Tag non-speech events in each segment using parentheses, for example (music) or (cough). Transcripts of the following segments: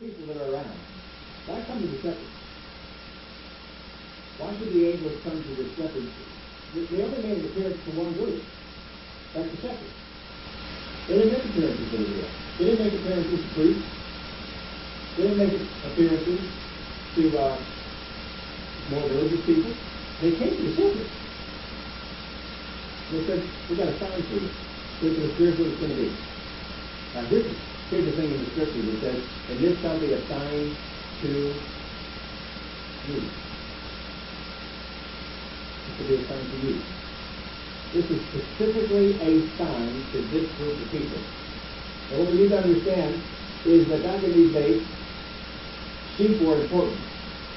people that are around. Why come to the shepherds? Why should the angels come to the shepherds? They only made an appearance for one group. That's the shepherds. They didn't make appearances over there. They didn't make appearances to priests. They didn't make appearances to uh, more religious people. They came to the shepherds. They said, we've got a sign you. Here's what, here's what it's going to be. Now, this is, here's the thing in the scripture that says, and this shall be a sign to you. This will be a sign to you. This is specifically a sign to this group of people. And what we need to understand is that back in these days, sheep were important.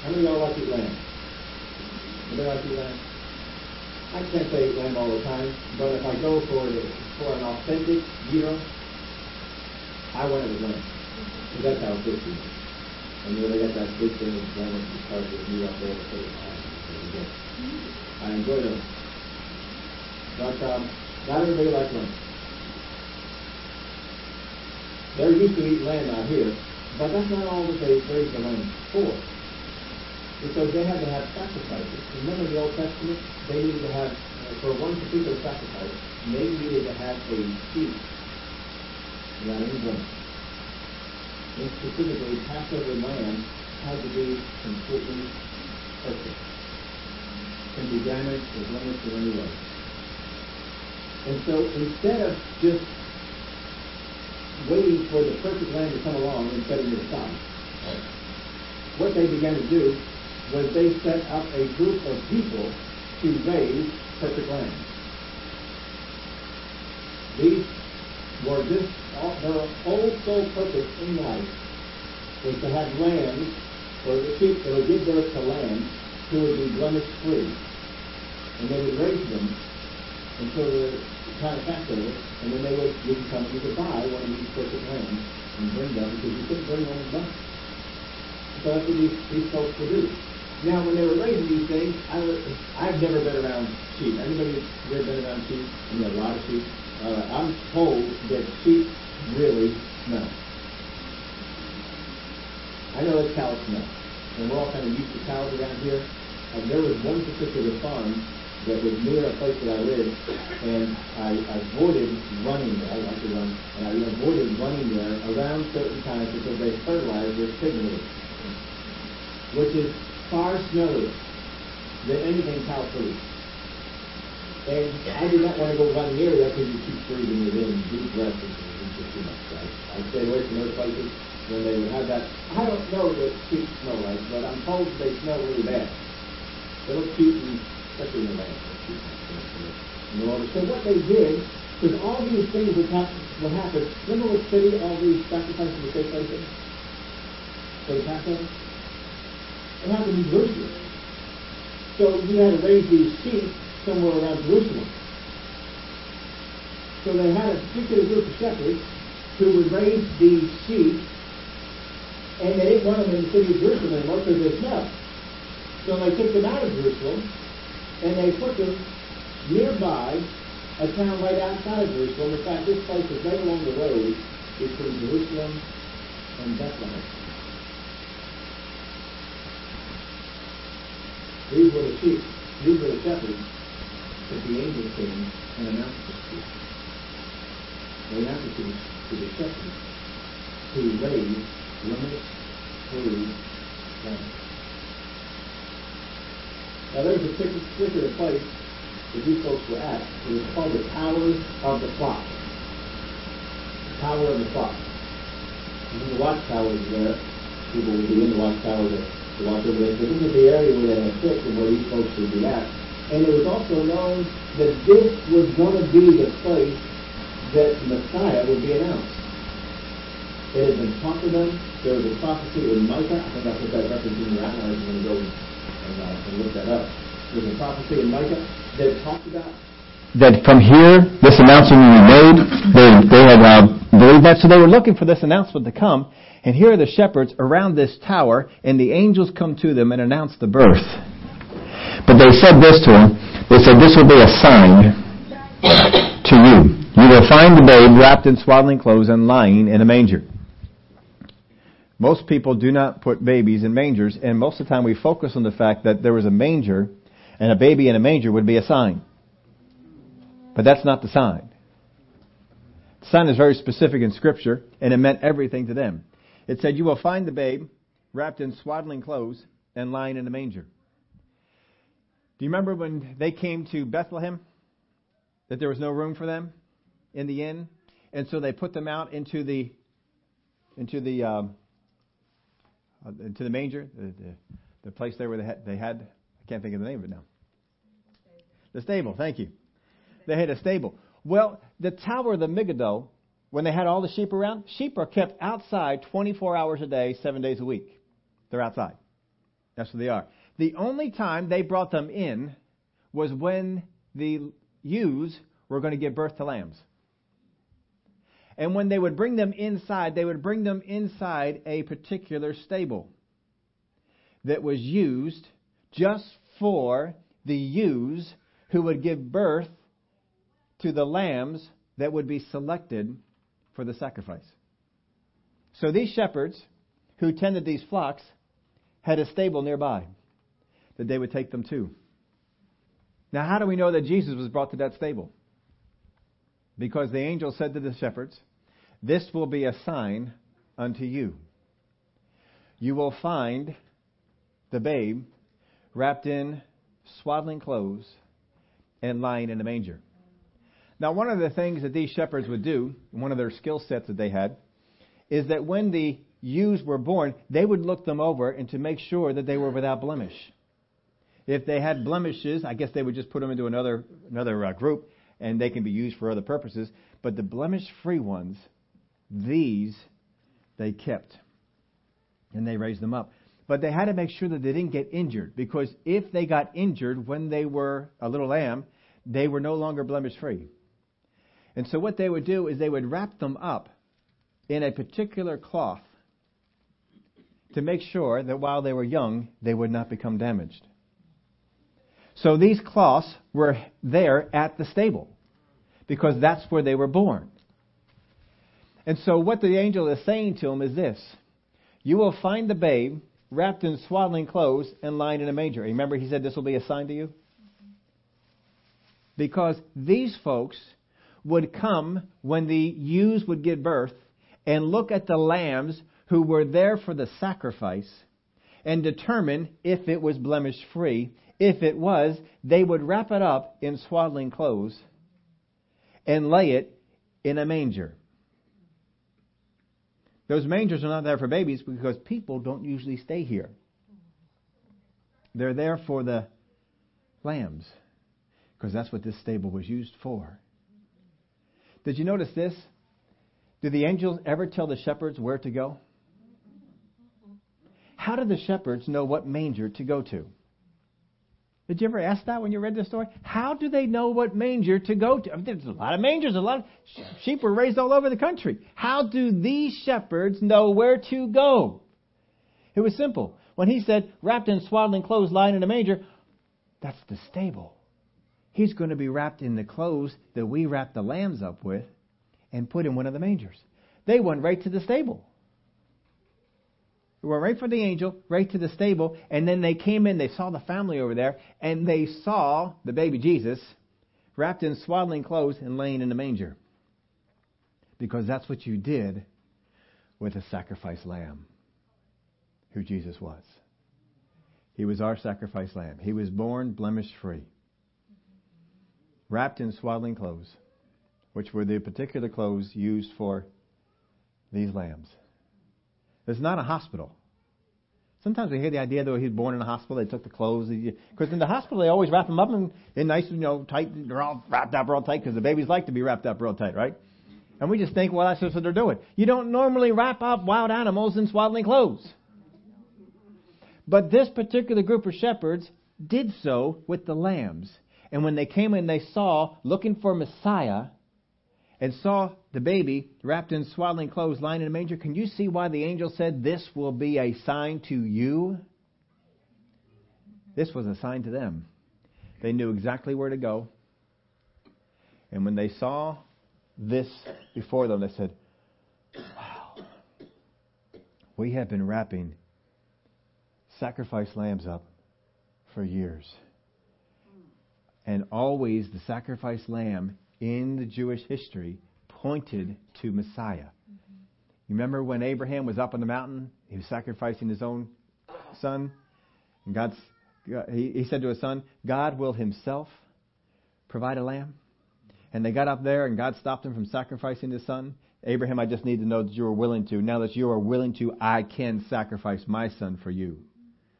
How many of y'all like to eat lamb? Anybody like to eat lamb? I can't say lamb all the time, but if I go for the, for an authentic gyro, I it with lamb. Because that's how good it is. And know, they got that big thing of lamb and start with meat up there. So I enjoy them. But um, not everybody likes lamb. They're used to eat lamb out here, but that's not all that they raise the lamb for. Because they had to have sacrifices. Remember the Old Testament? They needed to have, uh, for one particular sacrifice, they needed to have a sheep without England. And specifically, Passover lamb had to be completely perfect. Can be damaged or blemished in any way. And so instead of just waiting for the perfect lamb to come along and setting it aside, what they began to do was they set up a group of people to raise perfect lambs. These were just their whole sole purpose in life was to have lambs or the sheep that would give birth to lambs who would be blemish free. And they would raise them until the time of Passover, and then they would you come could buy one of these perfect lambs and bring them because you couldn't bring one money. So that's what these, these folks do. Now, when they were raising these things, I, I've never been around sheep. Anybody ever been around sheep? I mean, a lot of sheep. Uh, I'm told that sheep really smell. I know it's cow smell, and we're all kind of used to cows around here. And there was one particular farm that was near a place that I lived, and I avoided running there. I like to run, and I avoided running there around certain times because they fertilize their pig manure, which is far smellier than anything cow food. And I did not want to go run near that because you keep breathing it in deep breaths. It's just too much. I, I stayed away from those places when they would have that. I don't know what sheep smell like, but I'm told they smell really bad. They look cute, and especially in the land. Order. So what they did was all these things would happen. Would happen. Remember what city all these sacrifices would take place in? For the Passover? It happened in Jerusalem. So you had to raise these sheep somewhere around Jerusalem. So they had a particular group of shepherds who would raise these sheep, and they didn't want them in the city of Jerusalem anymore because they smelled. So they took them out of Jerusalem, and they put them nearby a town right outside of Jerusalem. In fact, this place is right along the road between Jerusalem and Bethlehem. These were the sheep. These were the shepherds that the angel came and to. They announced it to, to the shepherds who raised limited free lambs. Now there's a particular place that these folks were at. It was called the Tower of the Flock. The Tower of the Flock. And when the watchtowers there, people would be in the watchtower to, to watch over this. But this is the area where they had fixed and where these folks would be at. And it was also known that this was going to be the place that Messiah would be announced. It had been talked to them. There was a prophecy in Micah. I think I put that reference in if you want to go and, uh, and look that up. There's a prophecy in Micah that talked about that from here this announcement will be made. They, they had uh, believed that, so they were looking for this announcement to come. And here are the shepherds around this tower, and the angels come to them and announce the birth. But they said this to him. They said, This will be a sign to you. You will find the babe wrapped in swaddling clothes and lying in a manger. Most people do not put babies in mangers, and most of the time we focus on the fact that there was a manger, and a baby in a manger would be a sign. But that's not the sign. The sign is very specific in Scripture, and it meant everything to them. It said, You will find the babe wrapped in swaddling clothes and lying in a manger. Do you remember when they came to Bethlehem? That there was no room for them in the inn? And so they put them out into the into the um, uh, into the manger, the, the, the place there where they had, they had I can't think of the name of it now. The stable. Thank you. They had a stable. Well, the tower of the Megiddo, when they had all the sheep around, sheep are kept outside 24 hours a day, seven days a week. They're outside. That's where they are. The only time they brought them in was when the ewes were going to give birth to lambs. And when they would bring them inside, they would bring them inside a particular stable that was used just for the ewes who would give birth to the lambs that would be selected for the sacrifice. So these shepherds who tended these flocks had a stable nearby that they would take them to. Now, how do we know that Jesus was brought to that stable? Because the angel said to the shepherds, This will be a sign unto you. You will find the babe wrapped in swaddling clothes and lying in a manger. Now, one of the things that these shepherds would do, one of their skill sets that they had, is that when the ewes were born, they would look them over and to make sure that they were without blemish. If they had blemishes, I guess they would just put them into another another uh, group, and they can be used for other purposes. But the blemish-free ones, these they kept, and they raised them up. But they had to make sure that they didn't get injured, because if they got injured when they were a little lamb, they were no longer blemish-free. And so what they would do is they would wrap them up in a particular cloth to make sure that while they were young, they would not become damaged. So these cloths were there at the stable because that's where they were born. And so what the angel is saying to him is this You will find the babe wrapped in swaddling clothes and lying in a manger. Remember, he said this will be a sign to you? Because these folks would come when the ewes would give birth and look at the lambs who were there for the sacrifice and determine if it was blemish free if it was, they would wrap it up in swaddling clothes and lay it in a manger. Those mangers are not there for babies because people don't usually stay here. They're there for the lambs because that's what this stable was used for. Did you notice this? Did the angels ever tell the shepherds where to go? How did the shepherds know what manger to go to? Did you ever ask that when you read the story? How do they know what manger to go to? I mean, there's a lot of mangers, a lot of sheep were raised all over the country. How do these shepherds know where to go? It was simple. When he said, wrapped in swaddling clothes, lying in a manger, that's the stable. He's going to be wrapped in the clothes that we wrap the lambs up with and put in one of the mangers. They went right to the stable. They went right for the angel, right to the stable, and then they came in, they saw the family over there, and they saw the baby Jesus wrapped in swaddling clothes and laying in the manger. Because that's what you did with a sacrifice lamb, who Jesus was. He was our sacrifice lamb. He was born blemish free, wrapped in swaddling clothes, which were the particular clothes used for these lambs. It's not a hospital. Sometimes we hear the idea that he was born in a hospital. They took the clothes because in the hospital they always wrap them up in, in nice, you know, tight. They're all wrapped up real tight because the babies like to be wrapped up real tight, right? And we just think, well, that's just what they're doing. You don't normally wrap up wild animals in swaddling clothes. But this particular group of shepherds did so with the lambs. And when they came in, they saw, looking for Messiah, and saw the baby wrapped in swaddling clothes lying in a manger, can you see why the angel said, This will be a sign to you? This was a sign to them. They knew exactly where to go. And when they saw this before them, they said, Wow, we have been wrapping sacrifice lambs up for years. And always the sacrifice lamb in the Jewish history pointed to Messiah. Mm-hmm. You remember when Abraham was up on the mountain? He was sacrificing his own son. And God's, he, he said to his son, God will himself provide a lamb. And they got up there and God stopped him from sacrificing his son. Abraham, I just need to know that you are willing to. Now that you are willing to, I can sacrifice my son for you.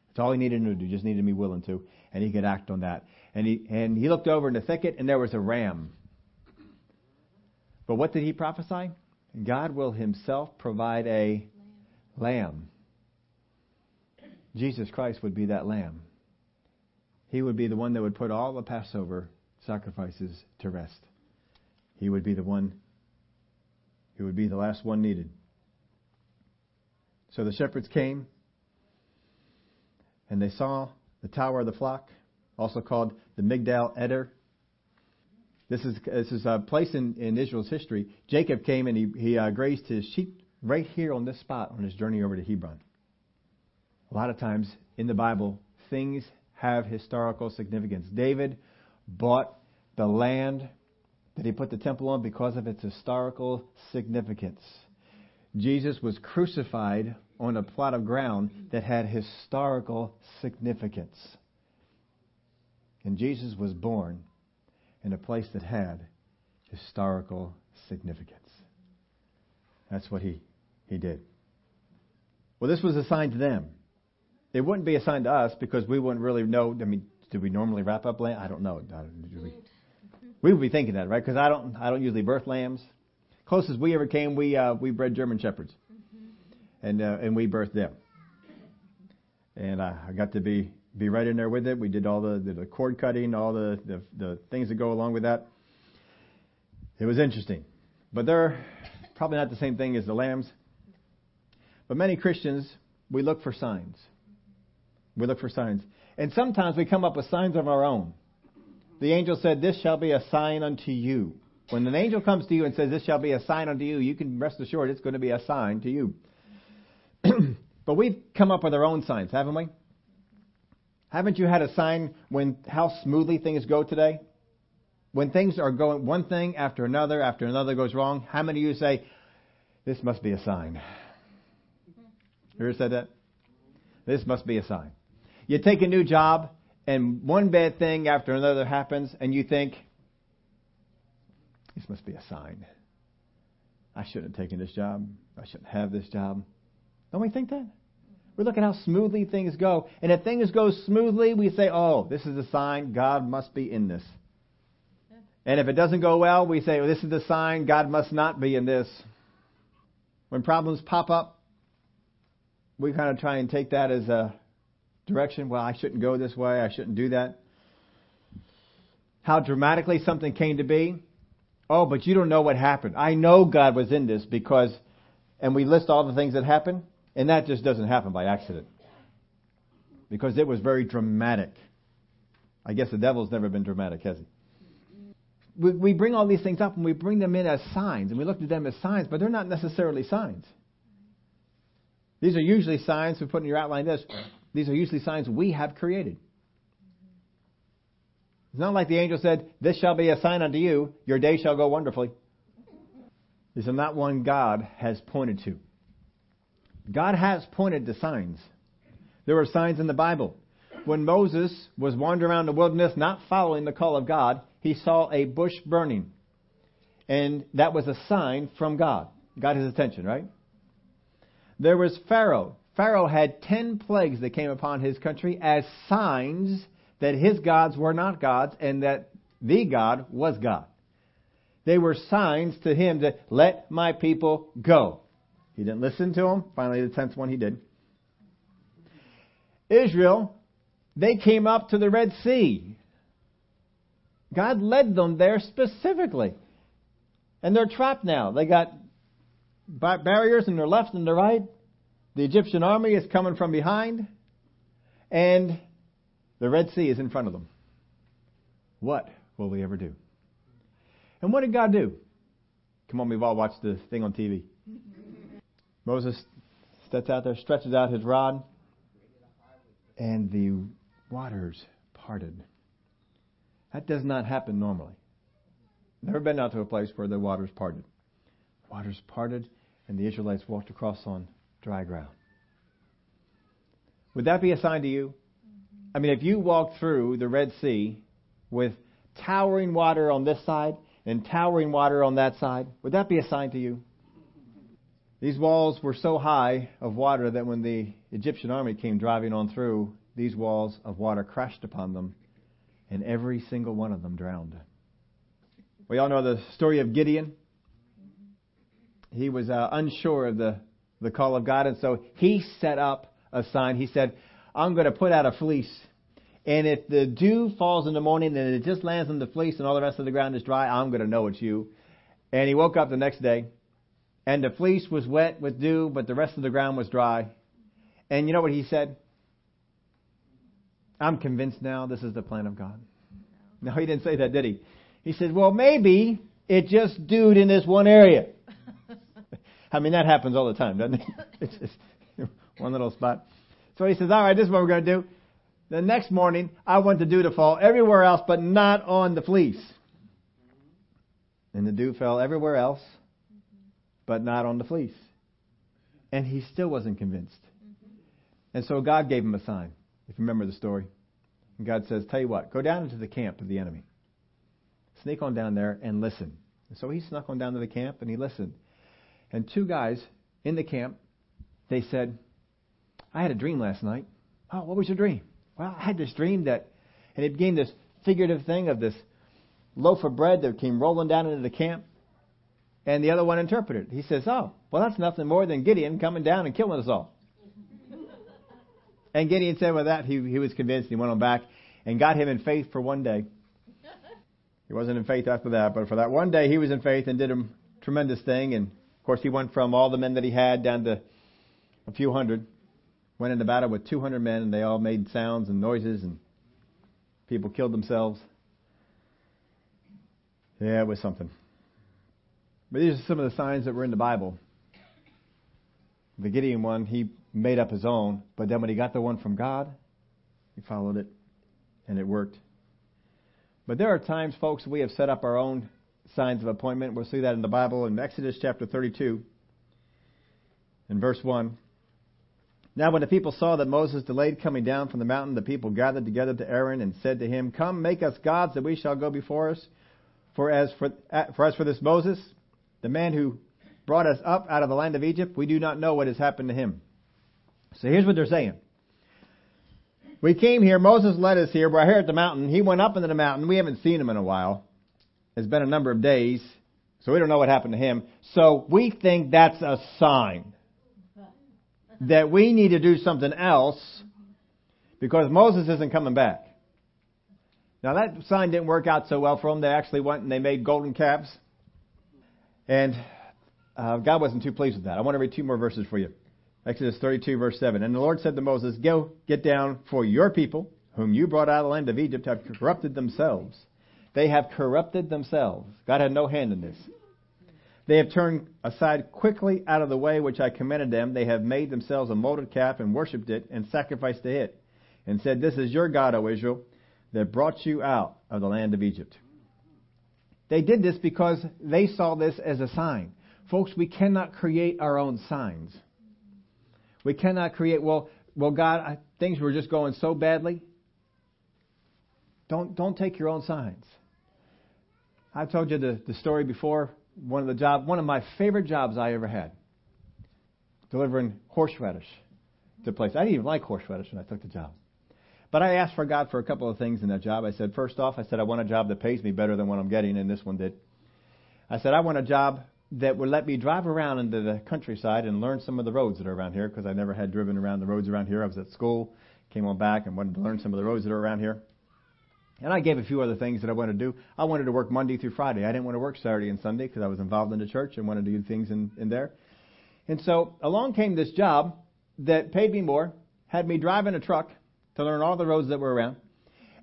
That's all he needed to do. Just needed to be willing to, and he could act on that. And he and he looked over in the thicket, and there was a ram. But what did he prophesy? God will Himself provide a lamb. Jesus Christ would be that lamb. He would be the one that would put all the Passover sacrifices to rest. He would be the one who would be the last one needed. So the shepherds came and they saw the tower of the flock, also called the Migdal Eder. This is this is a place in, in Israel's history. Jacob came and he he uh, grazed his sheep right here on this spot on his journey over to Hebron. A lot of times in the Bible, things have historical significance. David bought the land that he put the temple on because of its historical significance. Jesus was crucified on a plot of ground that had historical significance. And Jesus was born in a place that had historical significance. That's what he, he did. Well, this was assigned to them. It wouldn't be assigned to us because we wouldn't really know. I mean, do we normally wrap up lamb? I don't know. We, we would be thinking that, right? Because I don't, I don't usually birth lambs. Closest we ever came, we uh, we bred German shepherds, mm-hmm. and uh, and we birthed them. And I, I got to be be right in there with it. We did all the, the, the cord cutting, all the, the, the things that go along with that. It was interesting. But they're probably not the same thing as the lambs. But many Christians, we look for signs. We look for signs. And sometimes we come up with signs of our own. The angel said, This shall be a sign unto you. When an angel comes to you and says, This shall be a sign unto you, you can rest assured it's going to be a sign to you. (clears throat) but we've come up with our own signs, haven't we? Haven't you had a sign when how smoothly things go today? When things are going one thing after another after another goes wrong, how many of you say, This must be a sign? Mm-hmm. You ever said that? This must be a sign. You take a new job and one bad thing after another happens and you think, This must be a sign. I shouldn't have taken this job. I shouldn't have this job. Don't we think that? We look at how smoothly things go. And if things go smoothly, we say, oh, this is a sign God must be in this. And if it doesn't go well, we say, well, this is the sign God must not be in this. When problems pop up, we kind of try and take that as a direction. Well, I shouldn't go this way. I shouldn't do that. How dramatically something came to be. Oh, but you don't know what happened. I know God was in this because, and we list all the things that happened. And that just doesn't happen by accident. Because it was very dramatic. I guess the devil's never been dramatic, has he? We, we bring all these things up and we bring them in as signs, and we look at them as signs, but they're not necessarily signs. These are usually signs, we put in your outline this, these are usually signs we have created. It's not like the angel said, This shall be a sign unto you, your day shall go wonderfully. These are not one God has pointed to. God has pointed to signs. There were signs in the Bible. When Moses was wandering around the wilderness, not following the call of God, he saw a bush burning. And that was a sign from God. Got his attention, right? There was Pharaoh. Pharaoh had ten plagues that came upon his country as signs that his gods were not gods and that the God was God. They were signs to him to let my people go. He didn't listen to him. Finally, the tenth one he did. Israel, they came up to the Red Sea. God led them there specifically. And they're trapped now. They got barriers in their left and their right. The Egyptian army is coming from behind. And the Red Sea is in front of them. What will we ever do? And what did God do? Come on, we've all watched the thing on TV. Moses steps out there stretches out his rod, and the waters parted. That does not happen normally. Never been out to a place where the waters parted. Waters parted, and the Israelites walked across on dry ground. Would that be a sign to you? I mean, if you walked through the Red Sea with towering water on this side and towering water on that side, would that be a sign to you? These walls were so high of water that when the Egyptian army came driving on through, these walls of water crashed upon them, and every single one of them drowned. We all know the story of Gideon. He was uh, unsure of the, the call of God, and so he set up a sign. He said, I'm going to put out a fleece. And if the dew falls in the morning and it just lands on the fleece and all the rest of the ground is dry, I'm going to know it's you. And he woke up the next day and the fleece was wet with dew, but the rest of the ground was dry. And you know what he said? I'm convinced now this is the plan of God. No, he didn't say that, did he? He said, well, maybe it just dewed in this one area. (laughs) I mean, that happens all the time, doesn't it? (laughs) It's just one little spot. So he says, all right, this is what we're going to do. The next morning, I want the dew to fall everywhere else, but not on the fleece. And the dew fell everywhere else, but not on the fleece. And he still wasn't convinced. Mm-hmm. And so God gave him a sign, if you remember the story. And God says, Tell you what, go down into the camp of the enemy. Sneak on down there and listen. And so he snuck on down to the camp and he listened. And two guys in the camp, they said, I had a dream last night. Oh, what was your dream? Well, I had this dream that, and it became this figurative thing of this loaf of bread that came rolling down into the camp. And the other one interpreted. He says, Oh, well, that's nothing more than Gideon coming down and killing us all. and Gideon said, Well, that he, he was convinced. He went on back and got him in faith for one day. He wasn't in faith after that, but for that one day, he was in faith and did a tremendous thing. And of course, he went from all the men that he had down to a few hundred. Went into battle with 200 men, and they all made sounds and noises, and people killed themselves. Yeah, it was something. But these are some of the signs that were in the Bible. The Gideon one, he made up his own, but then when he got the one from God, he followed it, and it worked. But there are times, folks, we have set up our own signs of appointment. We'll see that in the Bible in Exodus chapter 32, in verse 1. Now, when the people saw that Moses delayed coming down from the mountain, the people gathered together to Aaron and said to him, Come, make us gods that we shall go before us. For as for, for as for this Moses, the man who brought us up out of the land of Egypt, we do not know what has happened to him. So here's what they're saying. We came here, Moses led us here, we're here at the mountain. He went up into the mountain. We haven't seen him in a while. It's been a number of days, so we don't know what happened to him. So we think that's a sign that we need to do something else because Moses isn't coming back. Now that sign didn't work out so well for them. They actually went and they made golden calves and uh, God wasn't too pleased with that. I want to read two more verses for you. Exodus 32, verse 7. And the Lord said to Moses, Go, get down, for your people, whom you brought out of the land of Egypt, have corrupted themselves. They have corrupted themselves. God had no hand in this. They have turned aside quickly out of the way which I commanded them. They have made themselves a molded calf and worshipped it and sacrificed to it, and said, This is your God, O Israel, that brought you out of the land of Egypt. They did this because they saw this as a sign. Folks, we cannot create our own signs. We cannot create, well, well, God, things were just going so badly. Don't, don't take your own signs. I've told you the, the story before. One of the job, one of my favorite jobs I ever had, delivering horseradish to place. I didn't even like horseradish when I took the job. But I asked for God for a couple of things in that job. I said, first off, I said, I want a job that pays me better than what I'm getting, and this one did. I said, I want a job that would let me drive around into the countryside and learn some of the roads that are around here, because I never had driven around the roads around here. I was at school, came on back, and wanted to learn some of the roads that are around here. And I gave a few other things that I wanted to do. I wanted to work Monday through Friday. I didn't want to work Saturday and Sunday because I was involved in the church and wanted to do things in, in there. And so along came this job that paid me more, had me driving a truck to learn all the roads that were around,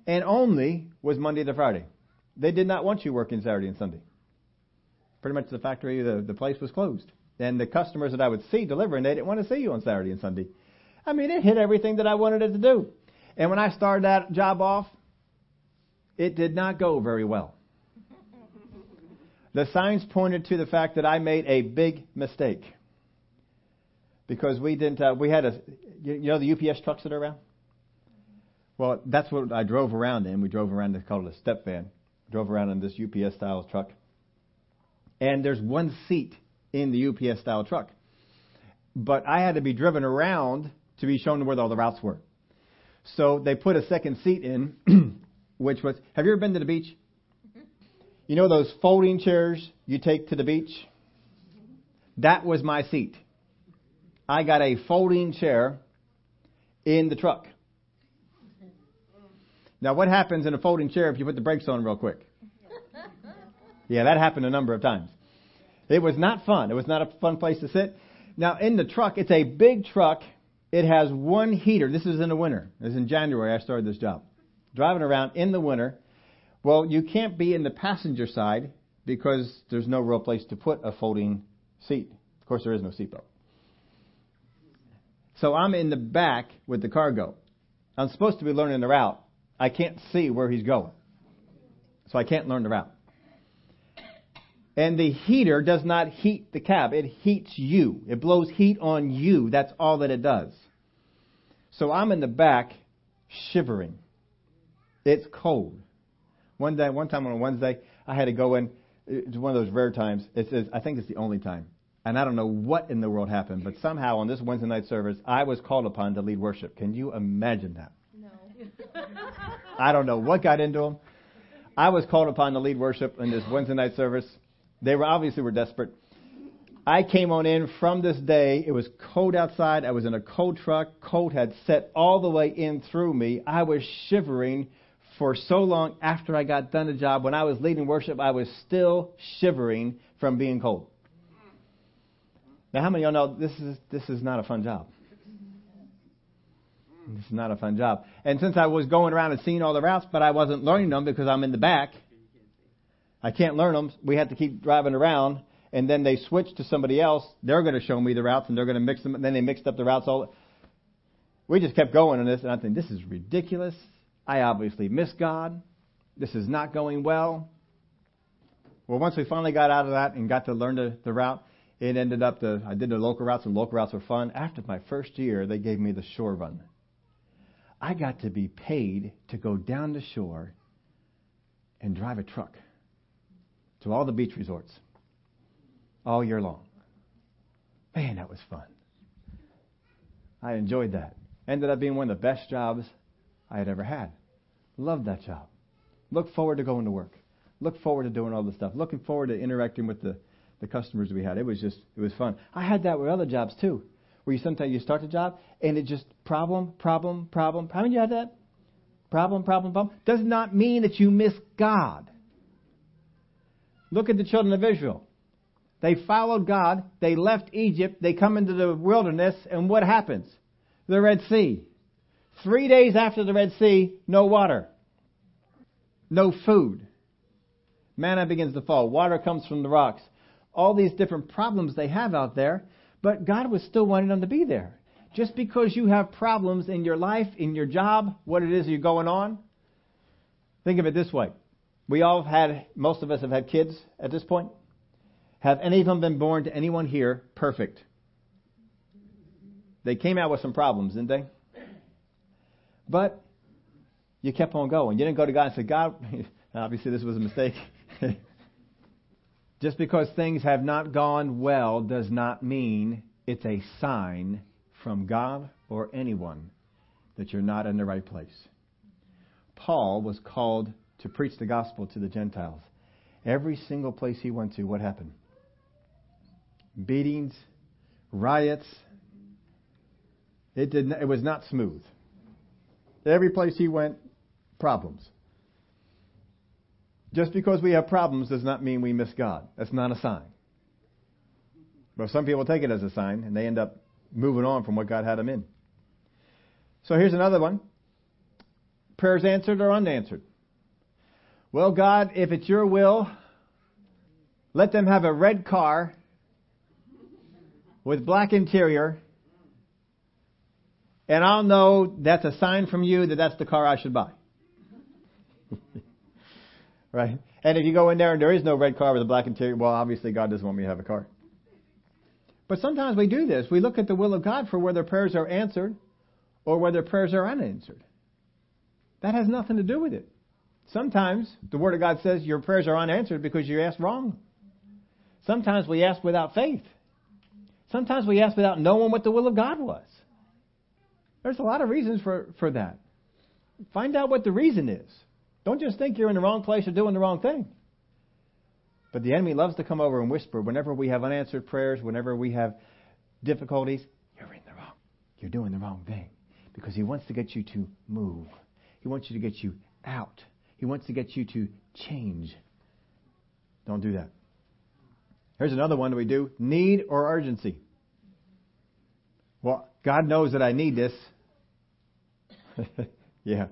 and only was Monday to Friday. They did not want you working Saturday and Sunday. Pretty much the factory, the, the place was closed. And the customers that I would see delivering, they didn't want to see you on Saturday and Sunday. I mean, it hit everything that I wanted it to do. And when I started that job off, it did not go very well. The signs pointed to the fact that I made a big mistake because we didn't. Uh, we had a, you know, the UPS trucks that are around. Well, that's what I drove around in. We drove around. They called it a step van. Drove around in this UPS style truck, and there's one seat in the UPS style truck, but I had to be driven around to be shown where all the routes were. So they put a second seat in, (clears throat) which was. Have you ever been to the beach? Mm-hmm. You know those folding chairs you take to the beach? Mm-hmm. That was my seat. I got a folding chair in the truck. Now, what happens in a folding chair if you put the brakes on real quick? (laughs) Yeah, that happened a number of times. It was not fun. It was not a fun place to sit. Now, in the truck, it's a big truck. It has one heater. This is in the winter. This is in January. I started this job. Driving around in the winter. Well, you can't be in the passenger side because there's no real place to put a folding seat. Of course, there is no seatbelt. So I'm in the back with the cargo. I'm supposed to be learning the route. I can't see where he's going. So I can't learn the route. And the heater does not heat the cab. It heats you. It blows heat on you. That's all that it does. So I'm in the back shivering. It's cold. One day, one time on a Wednesday, I had to go in. It's one of those rare times. It says, I think it's the only time. And I don't know what in the world happened, but somehow on this Wednesday night service, I was called upon to lead worship. Can you imagine that? I don't know what got into them. I was called upon to lead worship in this Wednesday night service. They were obviously were desperate. I came on in from this day. It was cold outside. I was in a cold truck. Cold had set all the way in through me. I was shivering for so long after I got done the job, when I was leading worship, I was still shivering from being cold. Now, how many of y'all know this is this is not a fun job? This is not a fun job. And since I was going around and seeing all the routes, but I wasn't learning them because I'm in the back, I can't learn them. We had to keep driving around, and then they switched to somebody else. They're going to show me the routes, and they're going to mix them. And then they mixed up the routes all. We just kept going on this, and I think this is ridiculous. I obviously miss God. This is not going well. Well, once we finally got out of that and got to learn the, the route, it ended up the I did the local routes and local routes were fun. After my first year, they gave me the shore run. I got to be paid to go down the shore and drive a truck to all the beach resorts all year long. Man, that was fun. I enjoyed that. Ended up being one of the best jobs I had ever had. Loved that job. Look forward to going to work. Look forward to doing all this stuff. Looking forward to interacting with the, the customers we had. It was just, it was fun. I had that with other jobs too, where you sometimes you start a job and it just problem, problem, problem. How many of you had that? Problem, problem, problem. Does not mean that you miss God. Look at the children of Israel. They followed God. They left Egypt. They come into the wilderness, and what happens? The Red Sea. Three days after the Red Sea, no water, no food. Manna begins to fall. Water comes from the rocks. All these different problems they have out there, but God was still wanting them to be there. Just because you have problems in your life, in your job, what it is you're going on, think of it this way. We all have had, most of us have had kids at this point. Have any of them been born to anyone here perfect? They came out with some problems, didn't they? But you kept on going. You didn't go to God and say, God, (laughs) obviously this was a mistake. (laughs) Just because things have not gone well does not mean it's a sign from God or anyone that you're not in the right place. Paul was called to preach the gospel to the Gentiles. Every single place he went to, what happened? Beatings, riots. It did. Not, it was not smooth. Every place he went, problems. Just because we have problems does not mean we miss God. That's not a sign. But some people take it as a sign and they end up moving on from what God had them in. So here's another one. Prayers answered or unanswered. Well, God, if it's your will, let them have a red car with black interior, and I'll know that's a sign from you that that's the car I should buy. (laughs) right? And if you go in there and there is no red car with a black interior, well, obviously God doesn't want me to have a car. But sometimes we do this. We look at the will of God for whether prayers are answered or whether prayers are unanswered. That has nothing to do with it. Sometimes the Word of God says your prayers are unanswered because you asked wrong. Sometimes we ask without faith. Sometimes we ask without knowing what the will of God was. There's a lot of reasons for, for that. Find out what the reason is. Don't just think you're in the wrong place or doing the wrong thing. But the enemy loves to come over and whisper whenever we have unanswered prayers, whenever we have difficulties, you're in the wrong. You're doing the wrong thing. Because he wants to get you to move. He wants you to get you out. He wants to get you to change. Don't do that. Here's another one that we do need or urgency. Well, God knows that I need this. (laughs) yeah.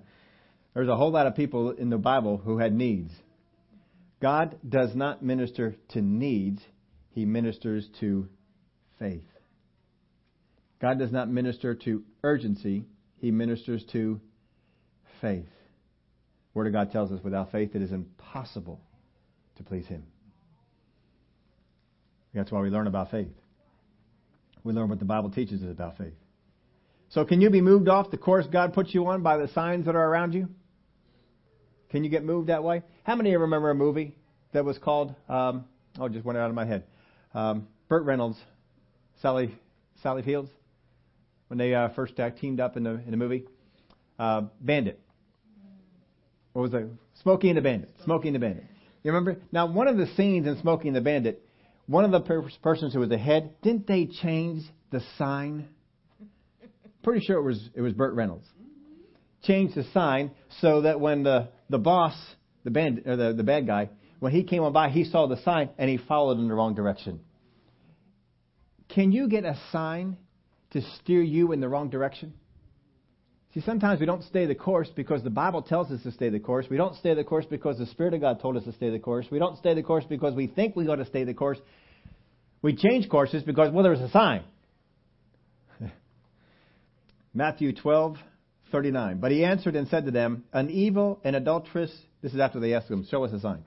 There's a whole lot of people in the Bible who had needs. God does not minister to needs, He ministers to faith. God does not minister to urgency, He ministers to faith. Word of God tells us without faith it is impossible to please Him. That's why we learn about faith. We learn what the Bible teaches us about faith. So can you be moved off the course God puts you on by the signs that are around you? Can you get moved that way? How many of you remember a movie that was called, um, oh, just went out of my head. Um, Burt Reynolds, Sally, Sally Fields, when they uh, first uh, teamed up in the, in the movie. Uh, Bandit. What was it? Smokey and the Bandit. Smokey and the Bandit. You remember? Now, one of the scenes in Smokey and the Bandit, one of the per- persons who was the head, didn't they change the sign? Pretty sure it was it was Burt Reynolds. Changed the sign so that when the the boss, the band or the, the bad guy, when he came on by, he saw the sign and he followed in the wrong direction. Can you get a sign to steer you in the wrong direction? See, sometimes we don't stay the course because the Bible tells us to stay the course. We don't stay the course because the Spirit of God told us to stay the course. We don't stay the course because we think we got to stay the course. We change courses because, well, there's a sign. (laughs) Matthew 12, 39. But he answered and said to them, An evil and adulterous, this is after they asked him, show us a sign.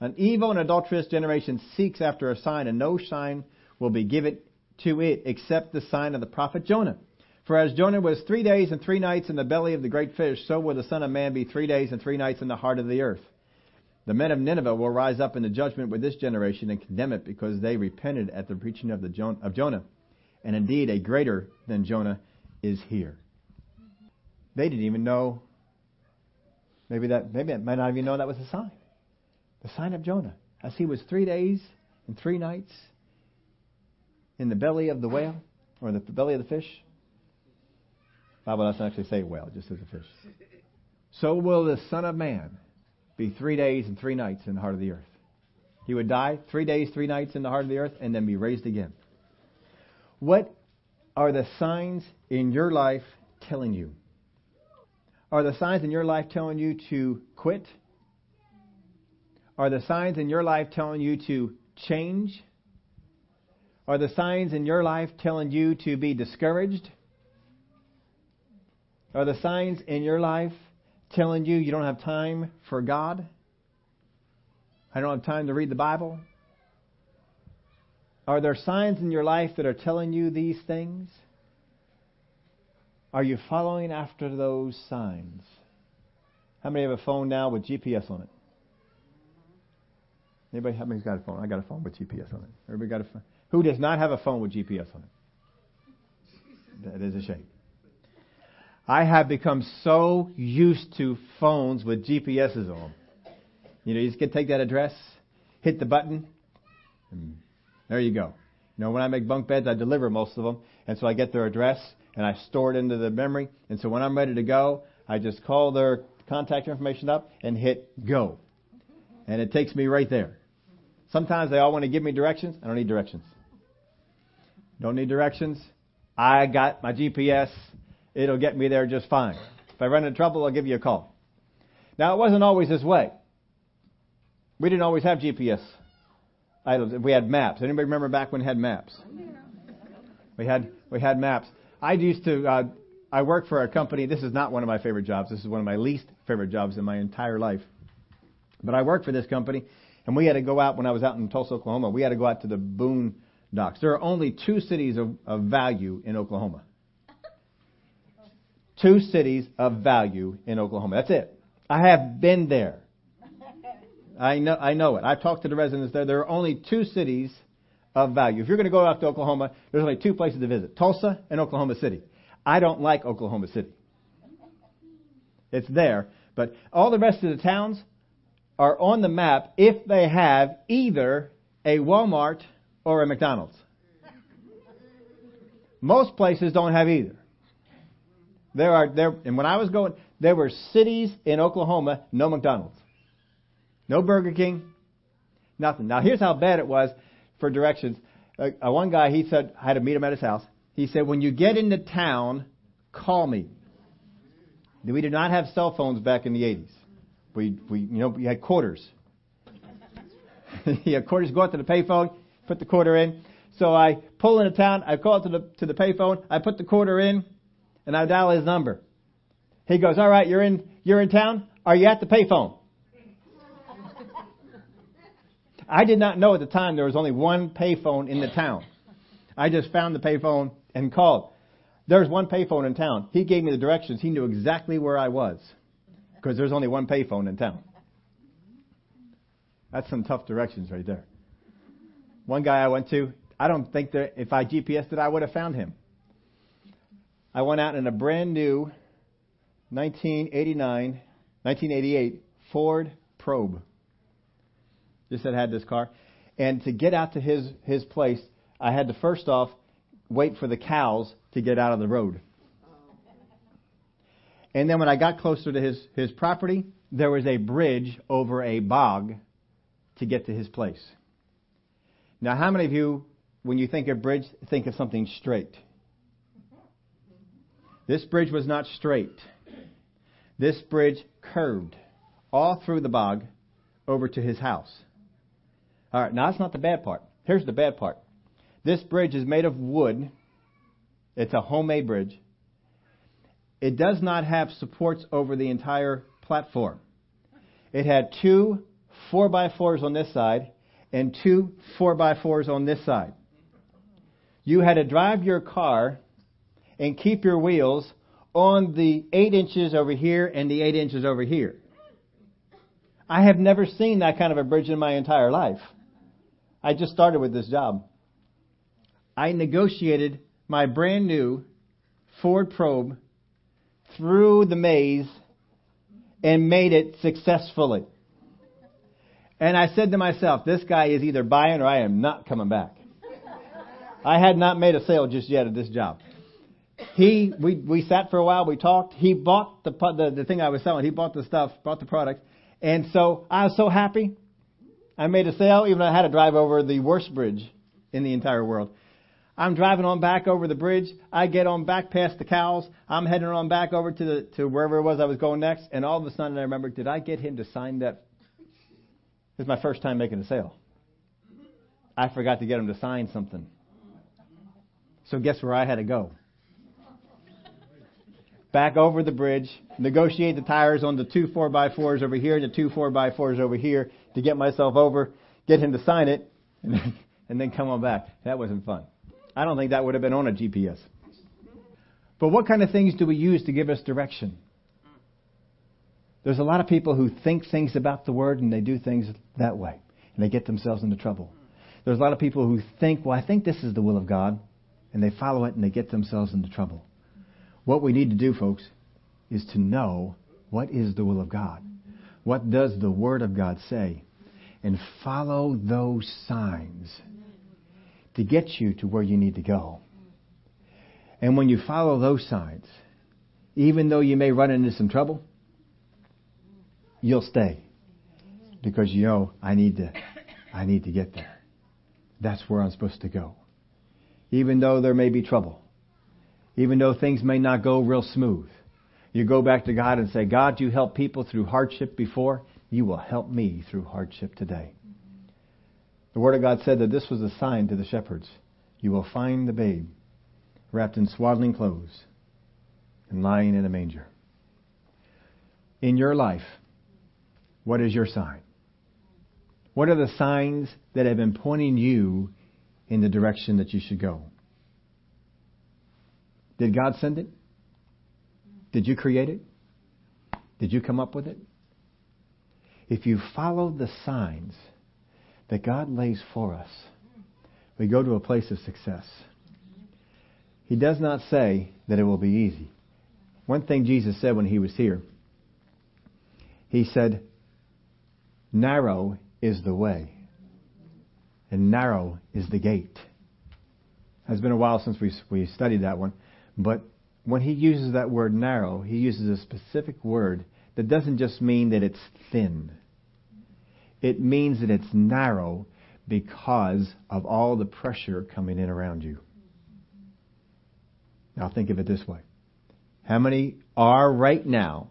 An evil and adulterous generation seeks after a sign, and no sign will be given to it except the sign of the prophet Jonah. For as Jonah was three days and three nights in the belly of the great fish, so will the Son of Man be three days and three nights in the heart of the earth. The men of Nineveh will rise up in the judgment with this generation and condemn it because they repented at the preaching of, the Jon- of Jonah. And indeed, a greater than Jonah is here. They didn't even know. Maybe that maybe it might not even know that was a sign. The sign of Jonah, as he was three days and three nights in the belly of the whale or the belly of the fish. Bible doesn't actually say whale, just says a fish. So will the Son of Man be three days and three nights in the heart of the earth. He would die three days, three nights in the heart of the earth, and then be raised again. What are the signs in your life telling you? Are the signs in your life telling you to quit? Are the signs in your life telling you to change? Are the signs in your life telling you to be discouraged? Are the signs in your life telling you you don't have time for God? I don't have time to read the Bible? Are there signs in your life that are telling you these things? Are you following after those signs? How many have a phone now with GPS on it? Anybody? How many's got a phone? I got a phone with GPS on it. Everybody got a phone? Who does not have a phone with GPS on it? That is a shame. I have become so used to phones with GPSs on. You know, you just get take that address, hit the button, and there you go. You know, when I make bunk beds, I deliver most of them, and so I get their address and I store it into the memory. And so when I'm ready to go, I just call their contact information up and hit go, and it takes me right there. Sometimes they all want to give me directions. I don't need directions. Don't need directions. I got my GPS. It'll get me there just fine. If I run into trouble, I'll give you a call. Now, it wasn't always this way. We didn't always have GPS items. We had maps. Anybody remember back when we had maps? We had we had maps. I used to. Uh, I worked for a company. This is not one of my favorite jobs. This is one of my least favorite jobs in my entire life. But I worked for this company, and we had to go out when I was out in Tulsa, Oklahoma. We had to go out to the Boone docks. There are only two cities of, of value in Oklahoma. (laughs) Two cities of value in Oklahoma. That's it. I have been there. (laughs) I know, I know it. I've talked to the residents there. There are only two cities of value. If you're going to go out to Oklahoma, there's only two places to visit Tulsa and Oklahoma City. I don't like Oklahoma City. It's there. But all the rest of the towns are on the map if they have either a Walmart or a McDonald's. Most places don't have either. There are there, and when I was going, there were cities in Oklahoma, no McDonald's, no Burger King, nothing. Now here's how bad it was for directions. Uh, one guy, he said, I had to meet him at his house. He said, when you get into town, call me. We did not have cell phones back in the 80s. We, we, you know, we had quarters. (laughs) yeah, quarters. Go out to the payphone, put the quarter in. So I pull into town. I call to the to the payphone. I put the quarter in, and I dial his number. He goes, "All right, you're in you're in town. Are you at the payphone?" I did not know at the time there was only one payphone in the town. I just found the payphone and called. There's one payphone in town. He gave me the directions. He knew exactly where I was because there's only one payphone in town. That's some tough directions right there. One guy I went to, I don't think that if I GPSed it, I would have found him. I went out in a brand new 1989, 1988 Ford Probe. Just had had this car. And to get out to his, his place, I had to first off wait for the cows to get out of the road. And then when I got closer to his, his property, there was a bridge over a bog to get to his place. Now, how many of you, when you think of bridge, think of something straight? This bridge was not straight. This bridge curved all through the bog over to his house. All right, now that's not the bad part. Here's the bad part. This bridge is made of wood. It's a homemade bridge. It does not have supports over the entire platform. It had two 4x4s on this side and two 4x4s on this side. You had to drive your car and keep your wheels on the 8 inches over here and the 8 inches over here. I have never seen that kind of a bridge in my entire life. I just started with this job. I negotiated my brand new Ford Probe through the maze and made it successfully. And I said to myself, this guy is either buying or I am not coming back. I had not made a sale just yet at this job. He, we, we sat for a while, we talked. He bought the, the, the thing I was selling. He bought the stuff, bought the product. And so I was so happy. I made a sale, even though I had to drive over the worst bridge in the entire world. I'm driving on back over the bridge. I get on back past the cows. I'm heading on back over to the to wherever it was I was going next. And all of a sudden, I remember, did I get him to sign that? Is my first time making a sale. I forgot to get him to sign something. So guess where I had to go? Back over the bridge, negotiate the tires on the two 4x4s over here, the two 4x4s over here to get myself over, get him to sign it, and (laughs) then, and then come on back. That wasn't fun. I don't think that would have been on a GPS. But what kind of things do we use to give us direction? There's a lot of people who think things about the Word and they do things that way, and they get themselves into trouble. There's a lot of people who think, well, I think this is the will of God, and they follow it and they get themselves into trouble. What we need to do, folks, is to know what is the will of God. What does the Word of God say? And follow those signs to get you to where you need to go. And when you follow those signs, even though you may run into some trouble, you'll stay because you know I need to I need to get there. That's where I'm supposed to go. Even though there may be trouble, even though things may not go real smooth, you go back to God and say, God, you helped people through hardship before. You will help me through hardship today. The Word of God said that this was a sign to the shepherds. You will find the babe wrapped in swaddling clothes and lying in a manger. In your life, what is your sign? What are the signs that have been pointing you in the direction that you should go? Did God send it? Did you create it? Did you come up with it? If you follow the signs that God lays for us, we go to a place of success. He does not say that it will be easy. One thing Jesus said when he was here, he said, Narrow is the way, and narrow is the gate. It's been a while since we, we studied that one, but when he uses that word narrow, he uses a specific word that doesn't just mean that it's thin. It means that it's narrow because of all the pressure coming in around you. Now think of it this way. How many are right now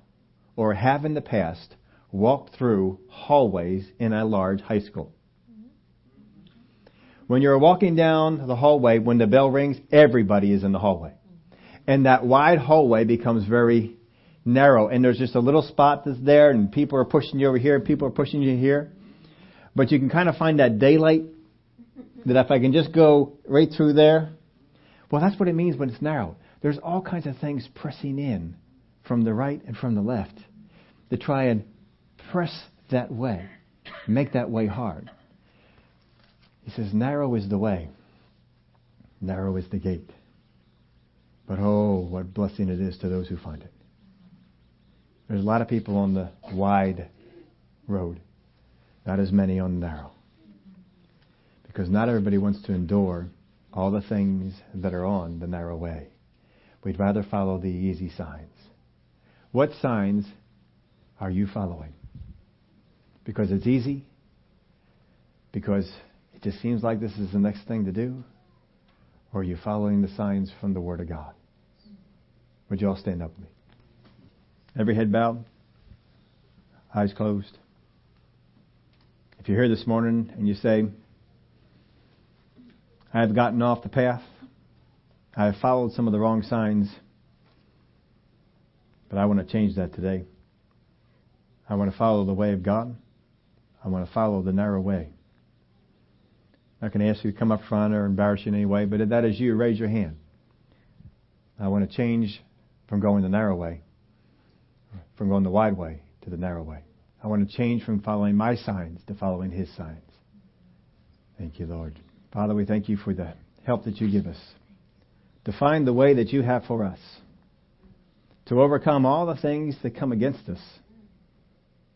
or have in the past walked through hallways in a large high school? When you're walking down the hallway, when the bell rings, everybody is in the hallway. And that wide hallway becomes very narrow and there's just a little spot that's there and people are pushing you over here and people are pushing you here. But you can kind of find that daylight that if I can just go right through there, well, that's what it means when it's narrow. There's all kinds of things pressing in from the right and from the left to try and press that way, make that way hard. He says, narrow is the way, narrow is the gate. But oh, what blessing it is to those who find it. There's a lot of people on the wide road, not as many on the narrow. Because not everybody wants to endure all the things that are on the narrow way. We'd rather follow the easy signs. What signs are you following? Because it's easy? Because it just seems like this is the next thing to do? Or are you following the signs from the Word of God? Would you all stand up with me? Every head bowed, eyes closed. If you're here this morning and you say, I have gotten off the path, I have followed some of the wrong signs, but I want to change that today. I want to follow the way of God. I want to follow the narrow way. Not going to ask you to come up front or embarrass you in any way, but if that is you, raise your hand. I want to change from going the narrow way from going the wide way to the narrow way. I want to change from following my signs to following His signs. Thank you, Lord. Father, we thank you for the help that you give us to find the way that you have for us, to overcome all the things that come against us,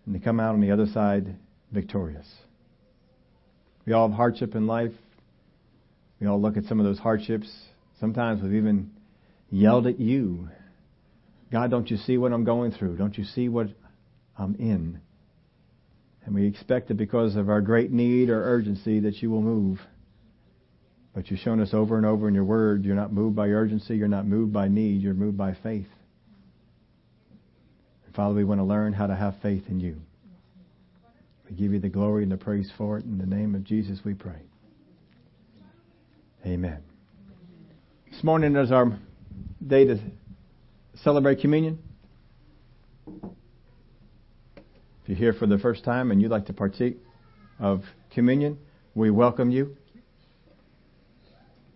and to come out on the other side victorious. We all have hardship in life. We all look at some of those hardships. Sometimes we've even yelled at you God, don't you see what I'm going through? Don't you see what I'm in? And we expect that because of our great need or urgency that you will move. But you've shown us over and over in your word, you're not moved by urgency, you're not moved by need, you're moved by faith. And Father, we want to learn how to have faith in you. We give you the glory and the praise for it. In the name of Jesus we pray. Amen. This morning is our day to celebrate communion? If you're here for the first time and you'd like to partake of communion, we welcome you.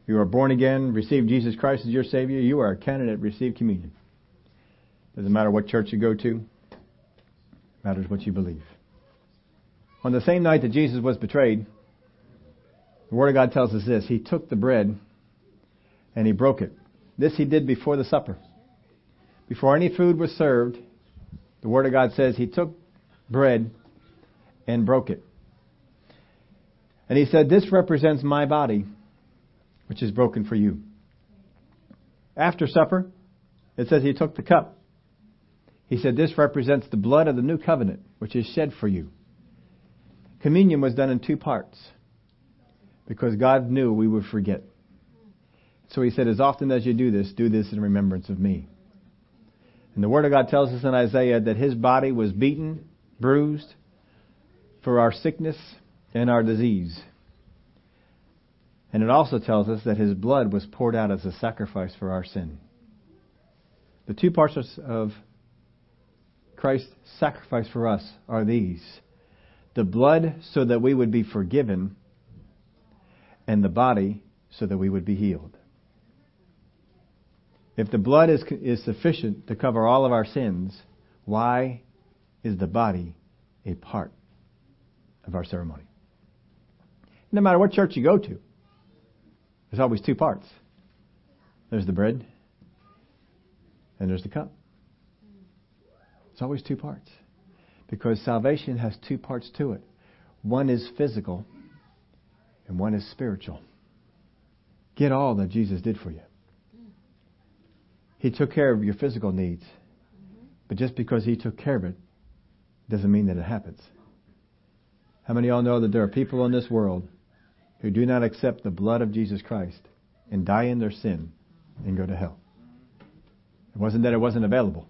You are born again, receive Jesus Christ as your Savior, you are a candidate, receive communion. Doesn't matter what church you go to, matters what you believe. On the same night that Jesus was betrayed, the Word of God tells us this He took the bread and He broke it. This He did before the supper. Before any food was served, the Word of God says he took bread and broke it. And he said, This represents my body, which is broken for you. After supper, it says he took the cup. He said, This represents the blood of the new covenant, which is shed for you. Communion was done in two parts because God knew we would forget. So he said, As often as you do this, do this in remembrance of me. And the Word of God tells us in Isaiah that His body was beaten, bruised for our sickness and our disease. And it also tells us that his blood was poured out as a sacrifice for our sin. The two parts of Christ's sacrifice for us are these the blood so that we would be forgiven, and the body so that we would be healed. If the blood is, is sufficient to cover all of our sins, why is the body a part of our ceremony? No matter what church you go to, there's always two parts. There's the bread, and there's the cup. It's always two parts. Because salvation has two parts to it. One is physical, and one is spiritual. Get all that Jesus did for you. He took care of your physical needs. But just because He took care of it doesn't mean that it happens. How many of y'all know that there are people in this world who do not accept the blood of Jesus Christ and die in their sin and go to hell. It wasn't that it wasn't available.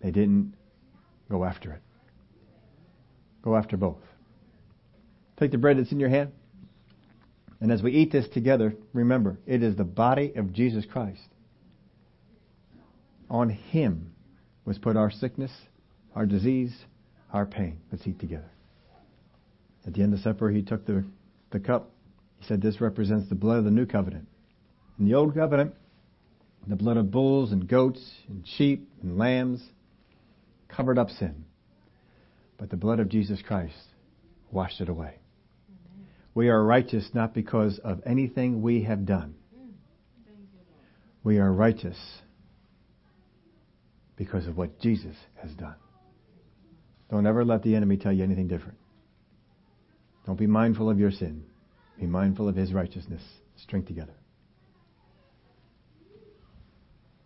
They didn't go after it. Go after both. Take the bread that's in your hand. And as we eat this together, remember, it is the body of Jesus Christ. On Him was put our sickness, our disease, our pain. Let's eat together. At the end of supper, He took the the cup, he said this represents the blood of the new covenant. In the old covenant, the blood of bulls and goats and sheep and lambs covered up sin. But the blood of Jesus Christ washed it away. We are righteous not because of anything we have done. We are righteous because of what Jesus has done. Don't ever let the enemy tell you anything different. Don't be mindful of your sin. Be mindful of his righteousness. Strength together.